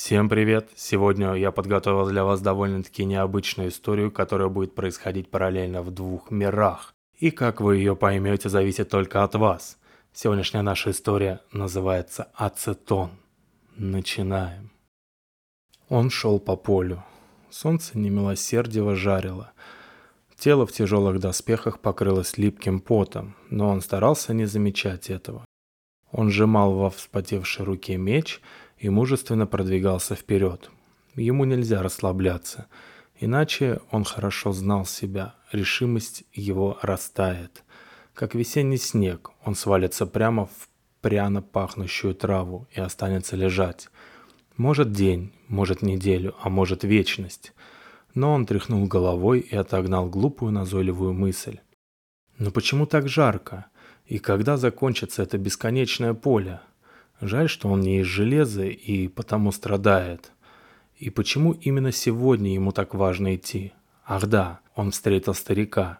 Всем привет! Сегодня я подготовил для вас довольно-таки необычную историю, которая будет происходить параллельно в двух мирах. И как вы ее поймете, зависит только от вас. Сегодняшняя наша история называется «Ацетон». Начинаем. Он шел по полю. Солнце немилосердиво жарило. Тело в тяжелых доспехах покрылось липким потом, но он старался не замечать этого. Он сжимал во вспотевшей руке меч и мужественно продвигался вперед. Ему нельзя расслабляться, иначе он хорошо знал себя, решимость его растает. Как весенний снег, он свалится прямо в пряно пахнущую траву и останется лежать. Может день, может неделю, а может вечность. Но он тряхнул головой и отогнал глупую назойливую мысль. Но почему так жарко? И когда закончится это бесконечное поле? Жаль, что он не из железа и потому страдает. И почему именно сегодня ему так важно идти? Ах да, он встретил старика.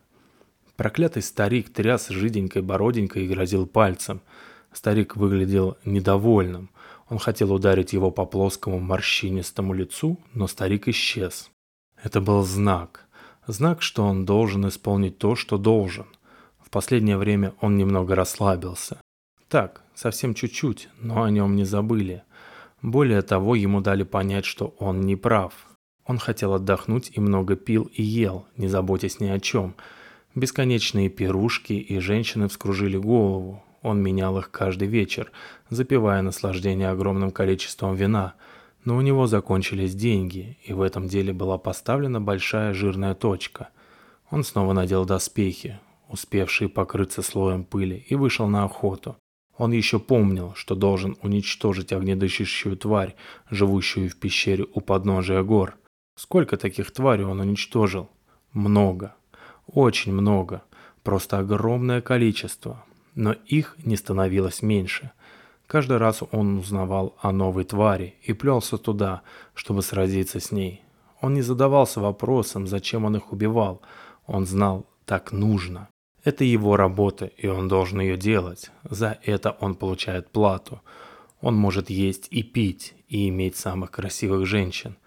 Проклятый старик тряс жиденькой бороденькой и грозил пальцем. Старик выглядел недовольным. Он хотел ударить его по плоскому морщинистому лицу, но старик исчез. Это был знак. Знак, что он должен исполнить то, что должен. В последнее время он немного расслабился. Так, совсем чуть-чуть, но о нем не забыли. Более того, ему дали понять, что он не прав. Он хотел отдохнуть и много пил и ел, не заботясь ни о чем. Бесконечные пирушки и женщины вскружили голову. Он менял их каждый вечер, запивая наслаждение огромным количеством вина. Но у него закончились деньги, и в этом деле была поставлена большая жирная точка. Он снова надел доспехи, успевшие покрыться слоем пыли, и вышел на охоту. Он еще помнил, что должен уничтожить огнедышащую тварь, живущую в пещере у подножия гор. Сколько таких тварей он уничтожил? Много. Очень много. Просто огромное количество. Но их не становилось меньше. Каждый раз он узнавал о новой твари и плелся туда, чтобы сразиться с ней. Он не задавался вопросом, зачем он их убивал. Он знал, так нужно. Это его работа, и он должен ее делать. За это он получает плату. Он может есть и пить, и иметь самых красивых женщин.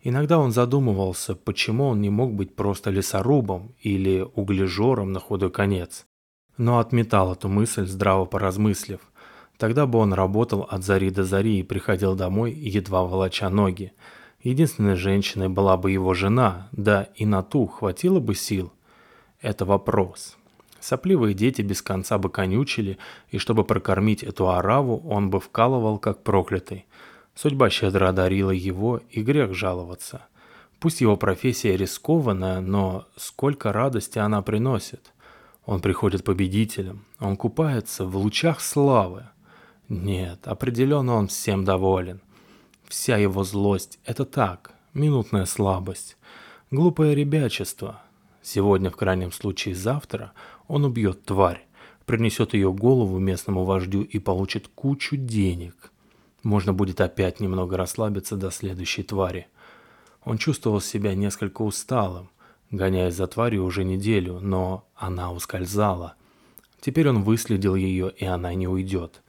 Иногда он задумывался, почему он не мог быть просто лесорубом или углежором на худой конец. Но отметал эту мысль, здраво поразмыслив. Тогда бы он работал от зари до зари и приходил домой, едва волоча ноги. Единственной женщиной была бы его жена, да и на ту хватило бы сил. Это вопрос. Сопливые дети без конца бы конючили, и чтобы прокормить эту ораву, он бы вкалывал как проклятый. Судьба щедро одарила его, и грех жаловаться. Пусть его профессия рискованная, но сколько радости она приносит. Он приходит победителем, он купается в лучах славы. Нет, определенно он всем доволен. Вся его злость – это так, минутная слабость, глупое ребячество. Сегодня, в крайнем случае завтра – он убьет тварь, принесет ее голову местному вождю и получит кучу денег. Можно будет опять немного расслабиться до следующей твари. Он чувствовал себя несколько усталым, гоняясь за тварью уже неделю, но она ускользала. Теперь он выследил ее, и она не уйдет.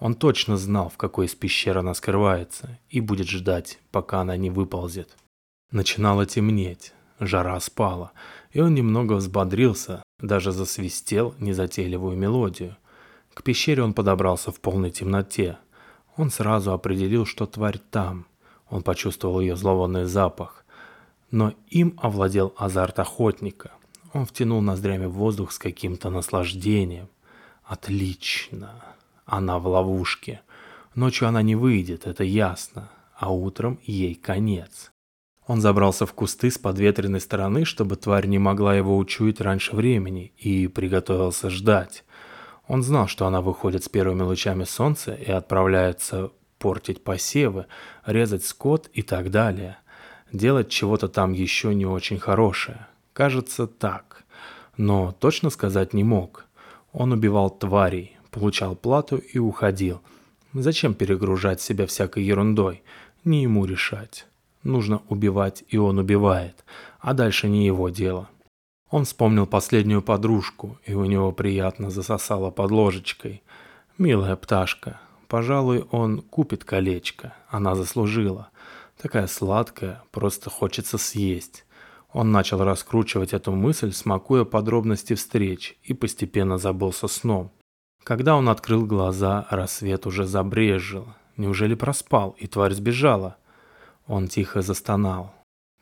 Он точно знал, в какой из пещер она скрывается, и будет ждать, пока она не выползет. Начинало темнеть, жара спала, и он немного взбодрился, даже засвистел незатейливую мелодию. К пещере он подобрался в полной темноте. Он сразу определил, что тварь там. Он почувствовал ее зловонный запах. Но им овладел азарт охотника. Он втянул ноздрями воздух с каким-то наслаждением. Отлично. Она в ловушке. Ночью она не выйдет, это ясно. А утром ей конец. Он забрался в кусты с подветренной стороны, чтобы тварь не могла его учуять раньше времени, и приготовился ждать. Он знал, что она выходит с первыми лучами солнца и отправляется портить посевы, резать скот и так далее. Делать чего-то там еще не очень хорошее. Кажется, так. Но точно сказать не мог. Он убивал тварей, получал плату и уходил. Зачем перегружать себя всякой ерундой? Не ему решать. Нужно убивать, и он убивает, а дальше не его дело. Он вспомнил последнюю подружку, и у него приятно засосало под ложечкой. Милая пташка, Пожалуй, он купит колечко. Она заслужила. Такая сладкая, просто хочется съесть. Он начал раскручивать эту мысль, смакуя подробности встреч, и постепенно забылся сном. Когда он открыл глаза, рассвет уже забрежил. Неужели проспал, и тварь сбежала? Он тихо застонал.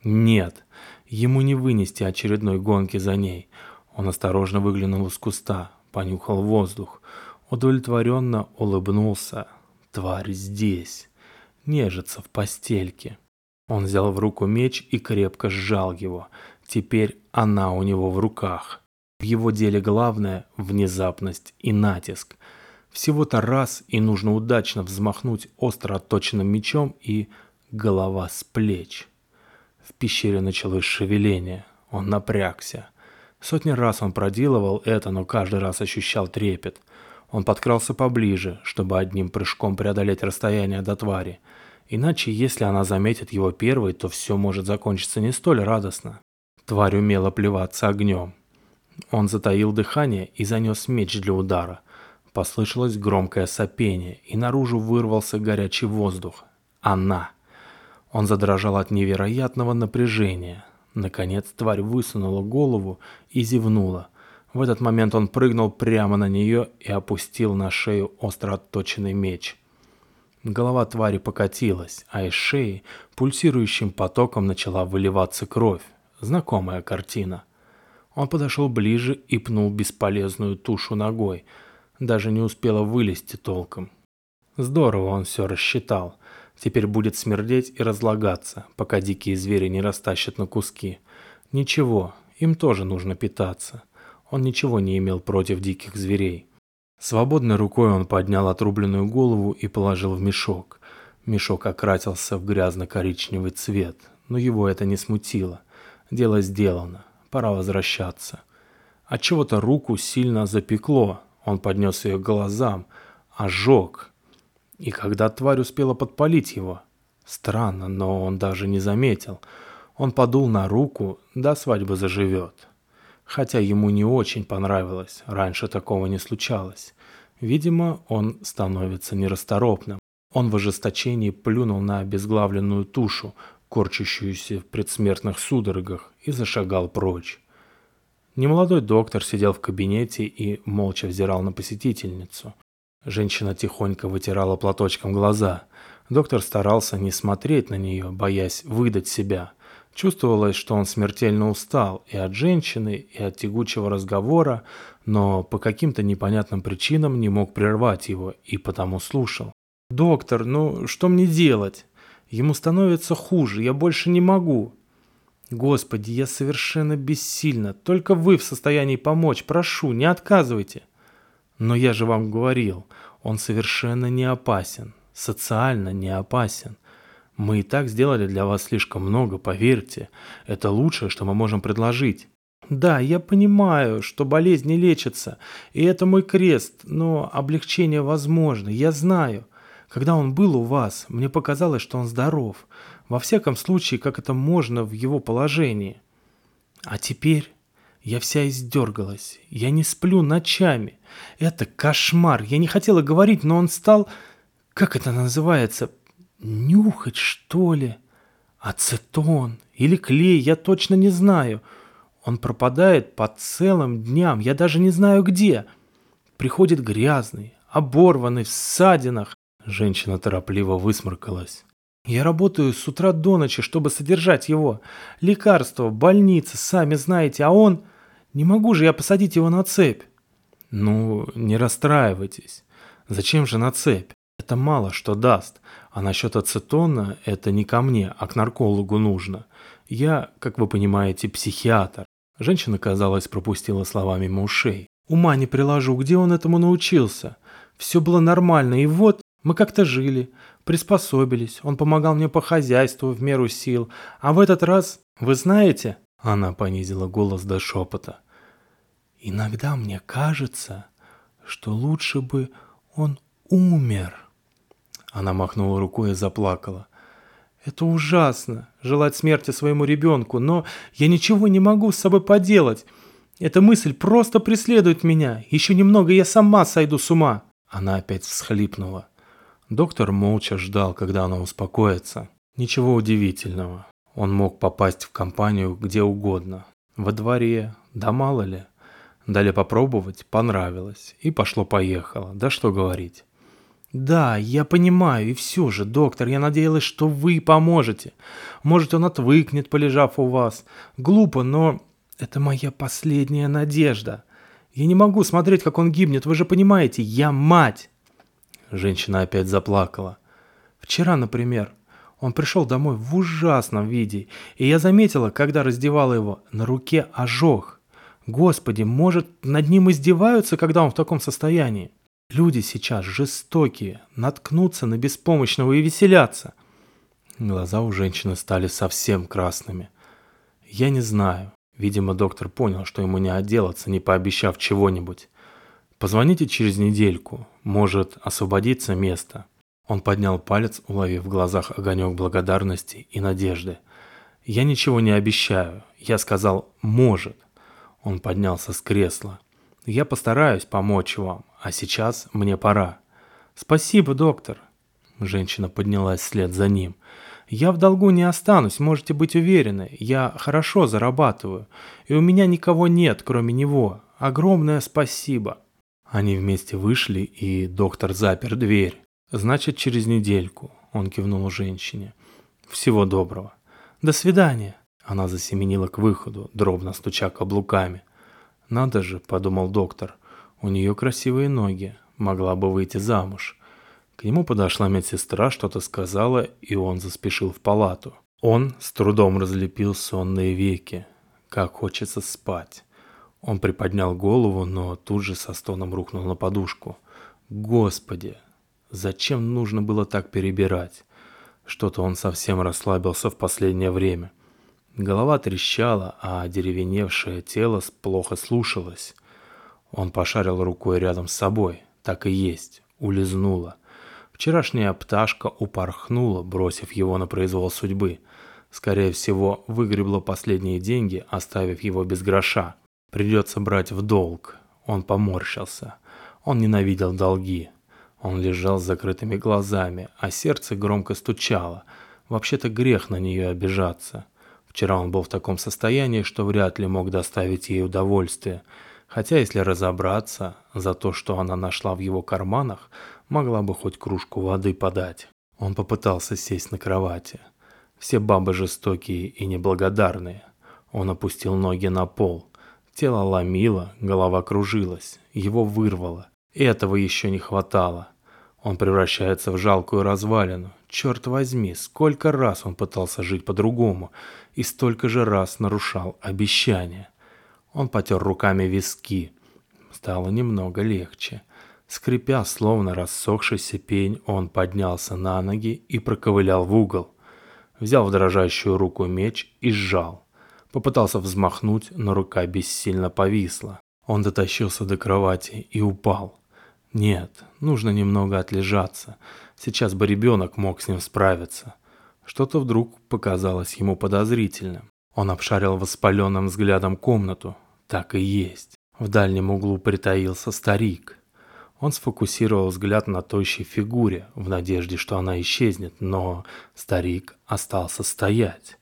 Нет, ему не вынести очередной гонки за ней. Он осторожно выглянул из куста, понюхал воздух, удовлетворенно улыбнулся. Тварь здесь, нежится в постельке. Он взял в руку меч и крепко сжал его. Теперь она у него в руках. В его деле главное – внезапность и натиск. Всего-то раз и нужно удачно взмахнуть остро отточенным мечом и голова с плеч. В пещере началось шевеление. Он напрягся. Сотни раз он проделывал это, но каждый раз ощущал трепет. Он подкрался поближе, чтобы одним прыжком преодолеть расстояние до твари. Иначе, если она заметит его первой, то все может закончиться не столь радостно. Тварь умела плеваться огнем. Он затаил дыхание и занес меч для удара. Послышалось громкое сопение, и наружу вырвался горячий воздух. Она. Он задрожал от невероятного напряжения. Наконец тварь высунула голову и зевнула. В этот момент он прыгнул прямо на нее и опустил на шею остро отточенный меч. Голова твари покатилась, а из шеи пульсирующим потоком начала выливаться кровь. Знакомая картина. Он подошел ближе и пнул бесполезную тушу ногой. Даже не успела вылезти толком. Здорово он все рассчитал. Теперь будет смердеть и разлагаться, пока дикие звери не растащат на куски. Ничего, им тоже нужно питаться. Он ничего не имел против диких зверей. Свободной рукой он поднял отрубленную голову и положил в мешок. Мешок окрасился в грязно-коричневый цвет, но его это не смутило. Дело сделано, пора возвращаться. От чего-то руку сильно запекло, он поднес ее к глазам, ожег, и когда тварь успела подпалить его? Странно, но он даже не заметил. Он подул на руку, до свадьбы заживет. Хотя ему не очень понравилось, раньше такого не случалось. Видимо, он становится нерасторопным. Он в ожесточении плюнул на обезглавленную тушу, корчащуюся в предсмертных судорогах, и зашагал прочь. Немолодой доктор сидел в кабинете и молча взирал на посетительницу. Женщина тихонько вытирала платочком глаза. Доктор старался не смотреть на нее, боясь выдать себя. Чувствовалось, что он смертельно устал и от женщины, и от тягучего разговора, но по каким-то непонятным причинам не мог прервать его и потому слушал. «Доктор, ну что мне делать? Ему становится хуже, я больше не могу». «Господи, я совершенно бессильна. Только вы в состоянии помочь. Прошу, не отказывайте». Но я же вам говорил, он совершенно не опасен, социально не опасен. Мы и так сделали для вас слишком много, поверьте. Это лучшее, что мы можем предложить. Да, я понимаю, что болезнь не лечится, и это мой крест, но облегчение возможно, я знаю. Когда он был у вас, мне показалось, что он здоров. Во всяком случае, как это можно в его положении. А теперь я вся издергалась. Я не сплю ночами. Это кошмар. Я не хотела говорить, но он стал... Как это называется? Нюхать, что ли? Ацетон или клей, я точно не знаю. Он пропадает по целым дням, я даже не знаю где. Приходит грязный, оборванный, в ссадинах. Женщина торопливо высморкалась. Я работаю с утра до ночи, чтобы содержать его. Лекарства, больница, сами знаете, а он... Не могу же я посадить его на цепь. Ну, не расстраивайтесь. Зачем же на цепь? Это мало что даст. А насчет ацетона это не ко мне, а к наркологу нужно. Я, как вы понимаете, психиатр. Женщина, казалось, пропустила слова мимо ушей. Ума не приложу, где он этому научился. Все было нормально, и вот мы как-то жили, приспособились. Он помогал мне по хозяйству в меру сил. А в этот раз, вы знаете... Она понизила голос до шепота. Иногда мне кажется, что лучше бы он умер. Она махнула рукой и заплакала. Это ужасно, желать смерти своему ребенку, но я ничего не могу с собой поделать. Эта мысль просто преследует меня. Еще немного, я сама сойду с ума. Она опять всхлипнула. Доктор молча ждал, когда она успокоится. Ничего удивительного. Он мог попасть в компанию где угодно. Во дворе, да мало ли. Дали попробовать, понравилось. И пошло-поехало. Да что говорить. «Да, я понимаю, и все же, доктор, я надеялась, что вы поможете. Может, он отвыкнет, полежав у вас. Глупо, но это моя последняя надежда. Я не могу смотреть, как он гибнет, вы же понимаете, я мать!» Женщина опять заплакала. «Вчера, например, он пришел домой в ужасном виде, и я заметила, когда раздевала его, на руке ожог. Господи, может, над ним издеваются, когда он в таком состоянии?» Люди сейчас жестокие, наткнутся на беспомощного и веселятся. Глаза у женщины стали совсем красными. Я не знаю. Видимо, доктор понял, что ему не отделаться, не пообещав чего-нибудь. Позвоните через недельку. Может, освободится место. Он поднял палец, уловив в глазах огонек благодарности и надежды. «Я ничего не обещаю. Я сказал «может». Он поднялся с кресла. «Я постараюсь помочь вам. А сейчас мне пора. Спасибо, доктор. Женщина поднялась вслед за ним. Я в долгу не останусь, можете быть уверены. Я хорошо зарабатываю. И у меня никого нет, кроме него. Огромное спасибо. Они вместе вышли, и доктор запер дверь. Значит, через недельку. Он кивнул женщине. Всего доброго. До свидания. Она засеменила к выходу, дробно стуча каблуками. «Надо же», — подумал доктор, — у нее красивые ноги, могла бы выйти замуж. К нему подошла медсестра, что-то сказала, и он заспешил в палату. Он с трудом разлепил сонные веки. Как хочется спать. Он приподнял голову, но тут же со стоном рухнул на подушку. Господи, зачем нужно было так перебирать? Что-то он совсем расслабился в последнее время. Голова трещала, а деревеневшее тело плохо слушалось. Он пошарил рукой рядом с собой. Так и есть. Улизнула. Вчерашняя пташка упорхнула, бросив его на произвол судьбы. Скорее всего, выгребла последние деньги, оставив его без гроша. Придется брать в долг. Он поморщился. Он ненавидел долги. Он лежал с закрытыми глазами, а сердце громко стучало. Вообще-то грех на нее обижаться. Вчера он был в таком состоянии, что вряд ли мог доставить ей удовольствие – Хотя, если разобраться, за то, что она нашла в его карманах, могла бы хоть кружку воды подать. Он попытался сесть на кровати. Все бабы жестокие и неблагодарные. Он опустил ноги на пол. Тело ломило, голова кружилась, его вырвало. И этого еще не хватало. Он превращается в жалкую развалину. Черт возьми, сколько раз он пытался жить по-другому, и столько же раз нарушал обещания. Он потер руками виски. Стало немного легче. Скрипя, словно рассохшийся пень, он поднялся на ноги и проковылял в угол. Взял в дрожащую руку меч и сжал. Попытался взмахнуть, но рука бессильно повисла. Он дотащился до кровати и упал. Нет, нужно немного отлежаться. Сейчас бы ребенок мог с ним справиться. Что-то вдруг показалось ему подозрительным. Он обшарил воспаленным взглядом комнату, так и есть. В дальнем углу притаился старик. Он сфокусировал взгляд на тощей фигуре, в надежде, что она исчезнет, но старик остался стоять.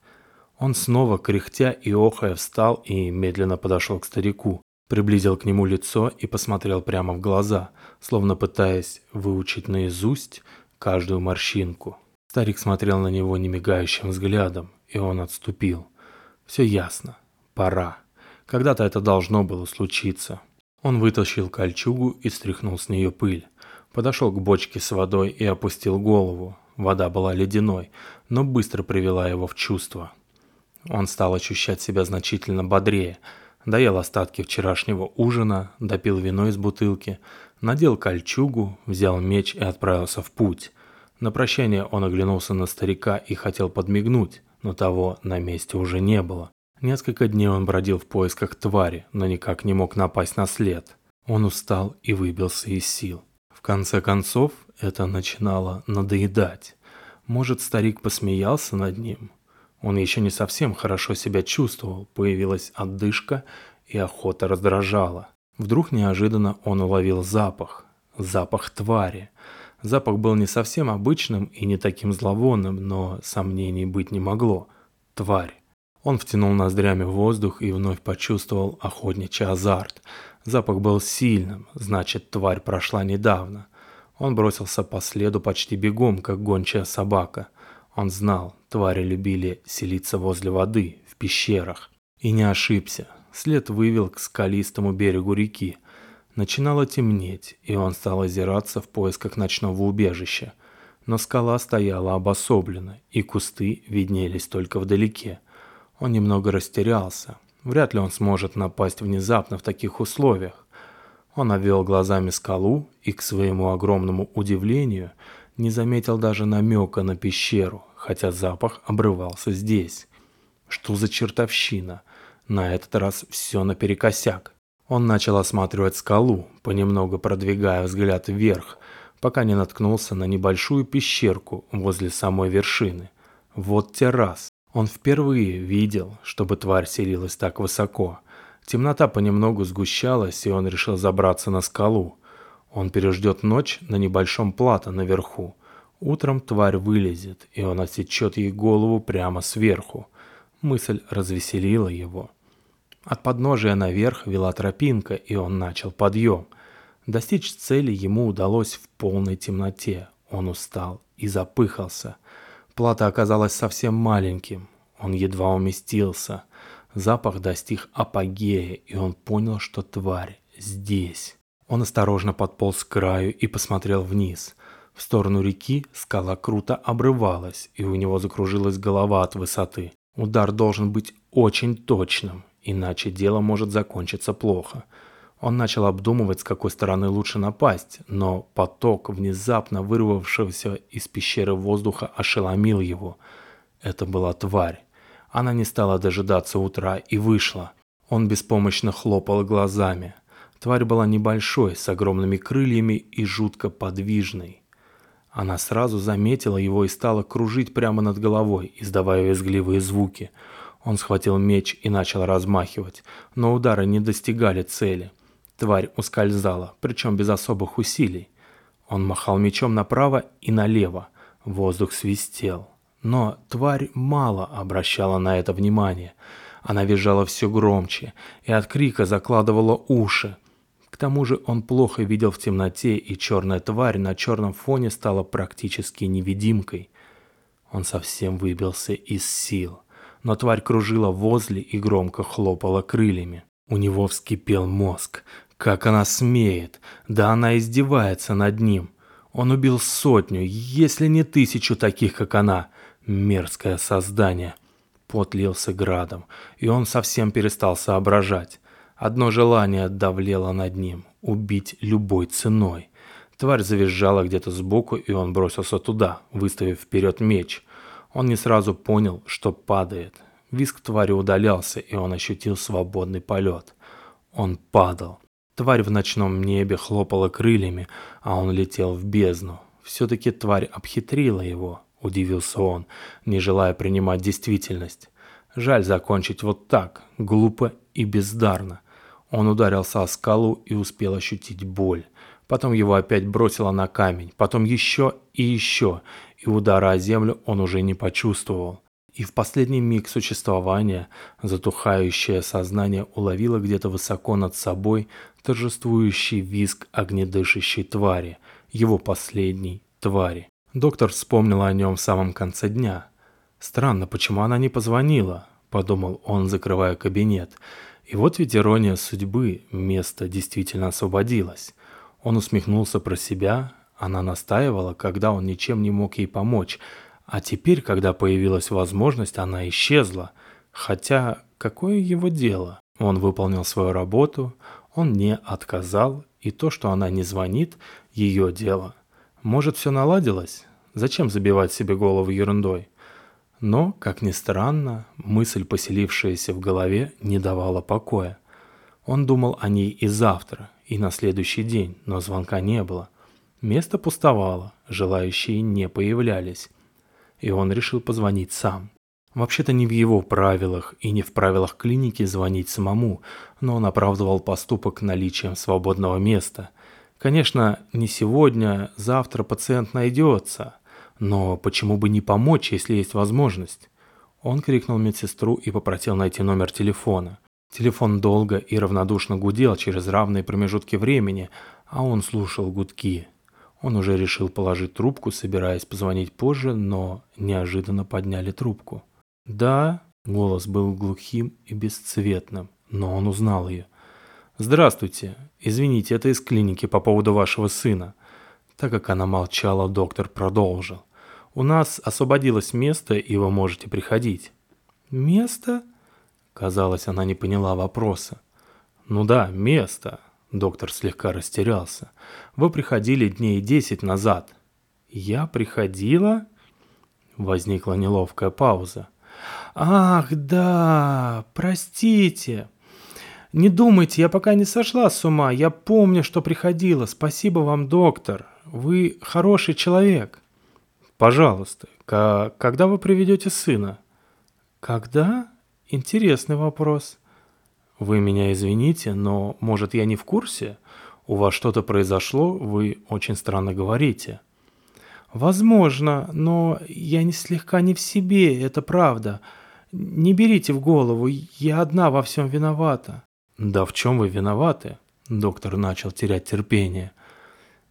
Он снова, кряхтя и охая, встал и медленно подошел к старику, приблизил к нему лицо и посмотрел прямо в глаза, словно пытаясь выучить наизусть каждую морщинку. Старик смотрел на него немигающим взглядом, и он отступил. Все ясно. Пора. Когда-то это должно было случиться. Он вытащил кольчугу и стряхнул с нее пыль. Подошел к бочке с водой и опустил голову. Вода была ледяной, но быстро привела его в чувство. Он стал ощущать себя значительно бодрее. Доел остатки вчерашнего ужина, допил вино из бутылки, надел кольчугу, взял меч и отправился в путь. На прощание он оглянулся на старика и хотел подмигнуть, но того на месте уже не было. Несколько дней он бродил в поисках твари, но никак не мог напасть на след. Он устал и выбился из сил. В конце концов, это начинало надоедать. Может, старик посмеялся над ним? Он еще не совсем хорошо себя чувствовал, появилась отдышка, и охота раздражала. Вдруг неожиданно он уловил запах. Запах твари. Был не совсем обычным и не таким зловонным, но сомнений быть не могло. Тварь. Он втянул ноздрями воздух и вновь почувствовал охотничий азарт. Запах был сильным, значит, тварь прошла недавно. Он бросился по следу почти бегом, как гончая собака. Он знал, твари любили селиться возле воды, в пещерах. И не ошибся. След вывел к скалистому берегу реки. Начинало темнеть, и он стал озираться в поисках ночного убежища. Но скала стояла обособленно, и кусты виднелись только вдалеке. Он немного растерялся. Вряд ли он сможет напасть внезапно в таких условиях. Он обвел глазами скалу и, к своему огромному удивлению, не заметил даже намека на пещеру, хотя запах обрывался здесь. Что за чертовщина? На этот раз все наперекосяк. Он начал осматривать скалу, понемногу продвигая взгляд вверх, пока не наткнулся на небольшую пещерку возле самой вершины. Вот террас. Он впервые видел, чтобы тварь селилась так высоко. Темнота понемногу сгущалась, и он решил забраться на скалу. Он переждет ночь на небольшом плато наверху. Утром тварь вылезет, и он отсечет ей голову прямо сверху. Мысль развеселила его. От подножия наверх вела тропинка, и он начал подъем. Достичь цели ему удалось в полной темноте. Он устал и запыхался. Плата оказалась совсем маленьким. Он едва уместился. Запах достиг апогея, и он понял, что тварь здесь. Он осторожно подполз к краю и посмотрел вниз. В сторону реки скала круто обрывалась, и у него закружилась голова от высоты. Удар должен быть очень точным, иначе дело может закончиться плохо. Он начал обдумывать, с какой стороны лучше напасть, но поток внезапно вырвавшегося из пещеры воздуха ошеломил его. Это была тварь. Она не стала дожидаться утра и вышла. Он беспомощно хлопал глазами. Тварь была небольшой, с огромными крыльями и жутко подвижной. Она сразу заметила его и стала кружить прямо над головой, издавая визгливые звуки – он схватил меч и начал размахивать, но удары не достигали цели. Тварь ускользала, причем без особых усилий. Он махал мечом направо и налево. Воздух свистел. Но тварь мало обращала на это внимание. Она визжала все громче и от крика закладывала уши. К тому же он плохо видел в темноте, и черная тварь на черном фоне стала практически невидимкой. Он совсем выбился из сил но тварь кружила возле и громко хлопала крыльями. У него вскипел мозг. Как она смеет? Да она издевается над ним. Он убил сотню, если не тысячу таких, как она. Мерзкое создание. Пот лился градом, и он совсем перестал соображать. Одно желание давлело над ним – убить любой ценой. Тварь завизжала где-то сбоку, и он бросился туда, выставив вперед меч – он не сразу понял, что падает. Виск твари удалялся, и он ощутил свободный полет. Он падал. Тварь в ночном небе хлопала крыльями, а он летел в бездну. Все-таки тварь обхитрила его, удивился он, не желая принимать действительность. Жаль закончить вот так, глупо и бездарно. Он ударился о скалу и успел ощутить боль. Потом его опять бросило на камень, потом еще и еще, и удара о землю он уже не почувствовал. И в последний миг существования затухающее сознание уловило где-то высоко над собой торжествующий визг огнедышащей твари, его последней твари. Доктор вспомнил о нем в самом конце дня. «Странно, почему она не позвонила?» – подумал он, закрывая кабинет. И вот ведь ирония судьбы, место действительно освободилось. Он усмехнулся про себя, она настаивала, когда он ничем не мог ей помочь, а теперь, когда появилась возможность, она исчезла. Хотя, какое его дело? Он выполнил свою работу, он не отказал, и то, что она не звонит, ее дело. Может, все наладилось? Зачем забивать себе голову ерундой? Но, как ни странно, мысль, поселившаяся в голове, не давала покоя. Он думал о ней и завтра, и на следующий день, но звонка не было. Место пустовало, желающие не появлялись. И он решил позвонить сам. Вообще-то не в его правилах и не в правилах клиники звонить самому, но он оправдывал поступок наличием свободного места. Конечно, не сегодня, завтра пациент найдется. Но почему бы не помочь, если есть возможность? Он крикнул медсестру и попросил найти номер телефона. Телефон долго и равнодушно гудел через равные промежутки времени, а он слушал гудки. Он уже решил положить трубку, собираясь позвонить позже, но неожиданно подняли трубку. «Да», — голос был глухим и бесцветным, но он узнал ее. «Здравствуйте. Извините, это из клиники по поводу вашего сына». Так как она молчала, доктор продолжил. «У нас освободилось место, и вы можете приходить». «Место?» Казалось, она не поняла вопроса. «Ну да, место», — доктор слегка растерялся. «Вы приходили дней десять назад». «Я приходила?» Возникла неловкая пауза. «Ах, да, простите. Не думайте, я пока не сошла с ума. Я помню, что приходила. Спасибо вам, доктор. Вы хороший человек». «Пожалуйста, когда вы приведете сына?» «Когда?» Интересный вопрос. Вы меня извините, но, может, я не в курсе? У вас что-то произошло, вы очень странно говорите. Возможно, но я не слегка не в себе, это правда. Не берите в голову, я одна во всем виновата. Да в чем вы виноваты? Доктор начал терять терпение.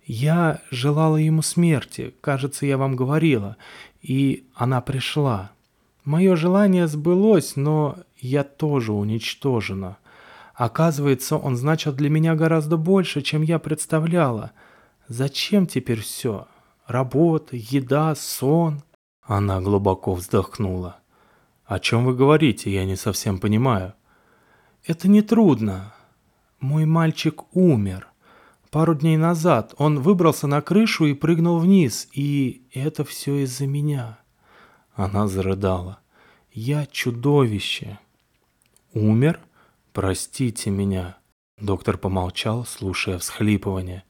Я желала ему смерти, кажется, я вам говорила, и она пришла. Мое желание сбылось, но я тоже уничтожена. Оказывается, он значил для меня гораздо больше, чем я представляла. Зачем теперь все? Работа, еда, сон? Она глубоко вздохнула. О чем вы говорите, я не совсем понимаю. Это не трудно. Мой мальчик умер. Пару дней назад он выбрался на крышу и прыгнул вниз, и это все из-за меня. Она зарыдала. «Я чудовище!» «Умер? Простите меня!» Доктор помолчал, слушая всхлипывание.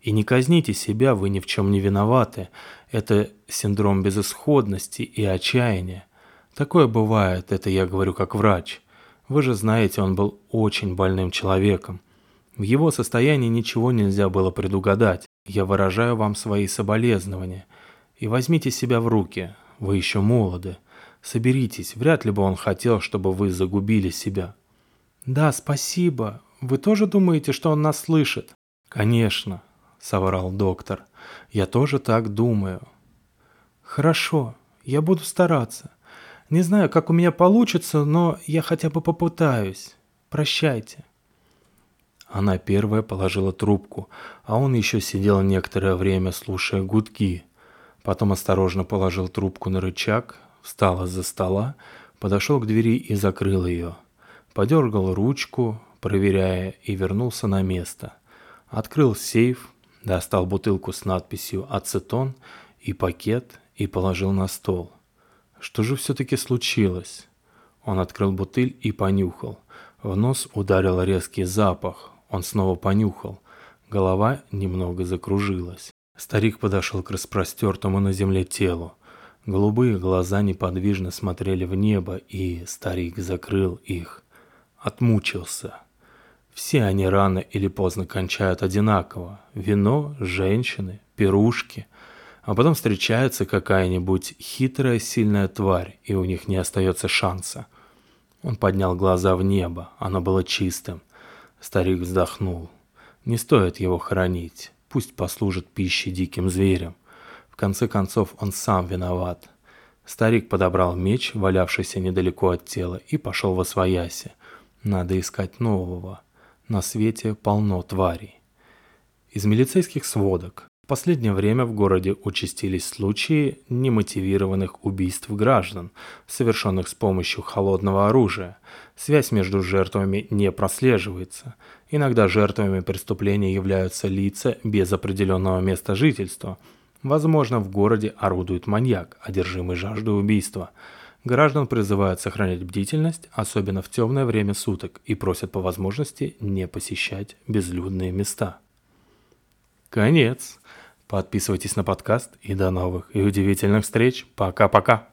«И не казните себя, вы ни в чем не виноваты. Это синдром безысходности и отчаяния. Такое бывает, это я говорю как врач. Вы же знаете, он был очень больным человеком. В его состоянии ничего нельзя было предугадать. Я выражаю вам свои соболезнования. И возьмите себя в руки, вы еще молоды. Соберитесь, вряд ли бы он хотел, чтобы вы загубили себя». «Да, спасибо. Вы тоже думаете, что он нас слышит?» «Конечно», — соврал доктор. «Я тоже так думаю». «Хорошо, я буду стараться. Не знаю, как у меня получится, но я хотя бы попытаюсь. Прощайте». Она первая положила трубку, а он еще сидел некоторое время, слушая гудки. Потом осторожно положил трубку на рычаг, встал из-за стола, подошел к двери и закрыл ее. Подергал ручку, проверяя, и вернулся на место. Открыл сейф, достал бутылку с надписью «Ацетон» и пакет и положил на стол. Что же все-таки случилось? Он открыл бутыль и понюхал. В нос ударил резкий запах. Он снова понюхал. Голова немного закружилась. Старик подошел к распростертому на земле телу. Голубые глаза неподвижно смотрели в небо, и старик закрыл их. Отмучился. Все они рано или поздно кончают одинаково. Вино, женщины, пирушки. А потом встречается какая-нибудь хитрая, сильная тварь, и у них не остается шанса. Он поднял глаза в небо, оно было чистым. Старик вздохнул. Не стоит его хоронить пусть послужит пищей диким зверям. В конце концов, он сам виноват. Старик подобрал меч, валявшийся недалеко от тела, и пошел во свояси. Надо искать нового. На свете полно тварей. Из милицейских сводок последнее время в городе участились случаи немотивированных убийств граждан, совершенных с помощью холодного оружия. Связь между жертвами не прослеживается. Иногда жертвами преступления являются лица без определенного места жительства. Возможно, в городе орудует маньяк, одержимый жаждой убийства. Граждан призывают сохранять бдительность, особенно в темное время суток, и просят по возможности не посещать безлюдные места. Конец. Подписывайтесь на подкаст и до новых и удивительных встреч. Пока-пока.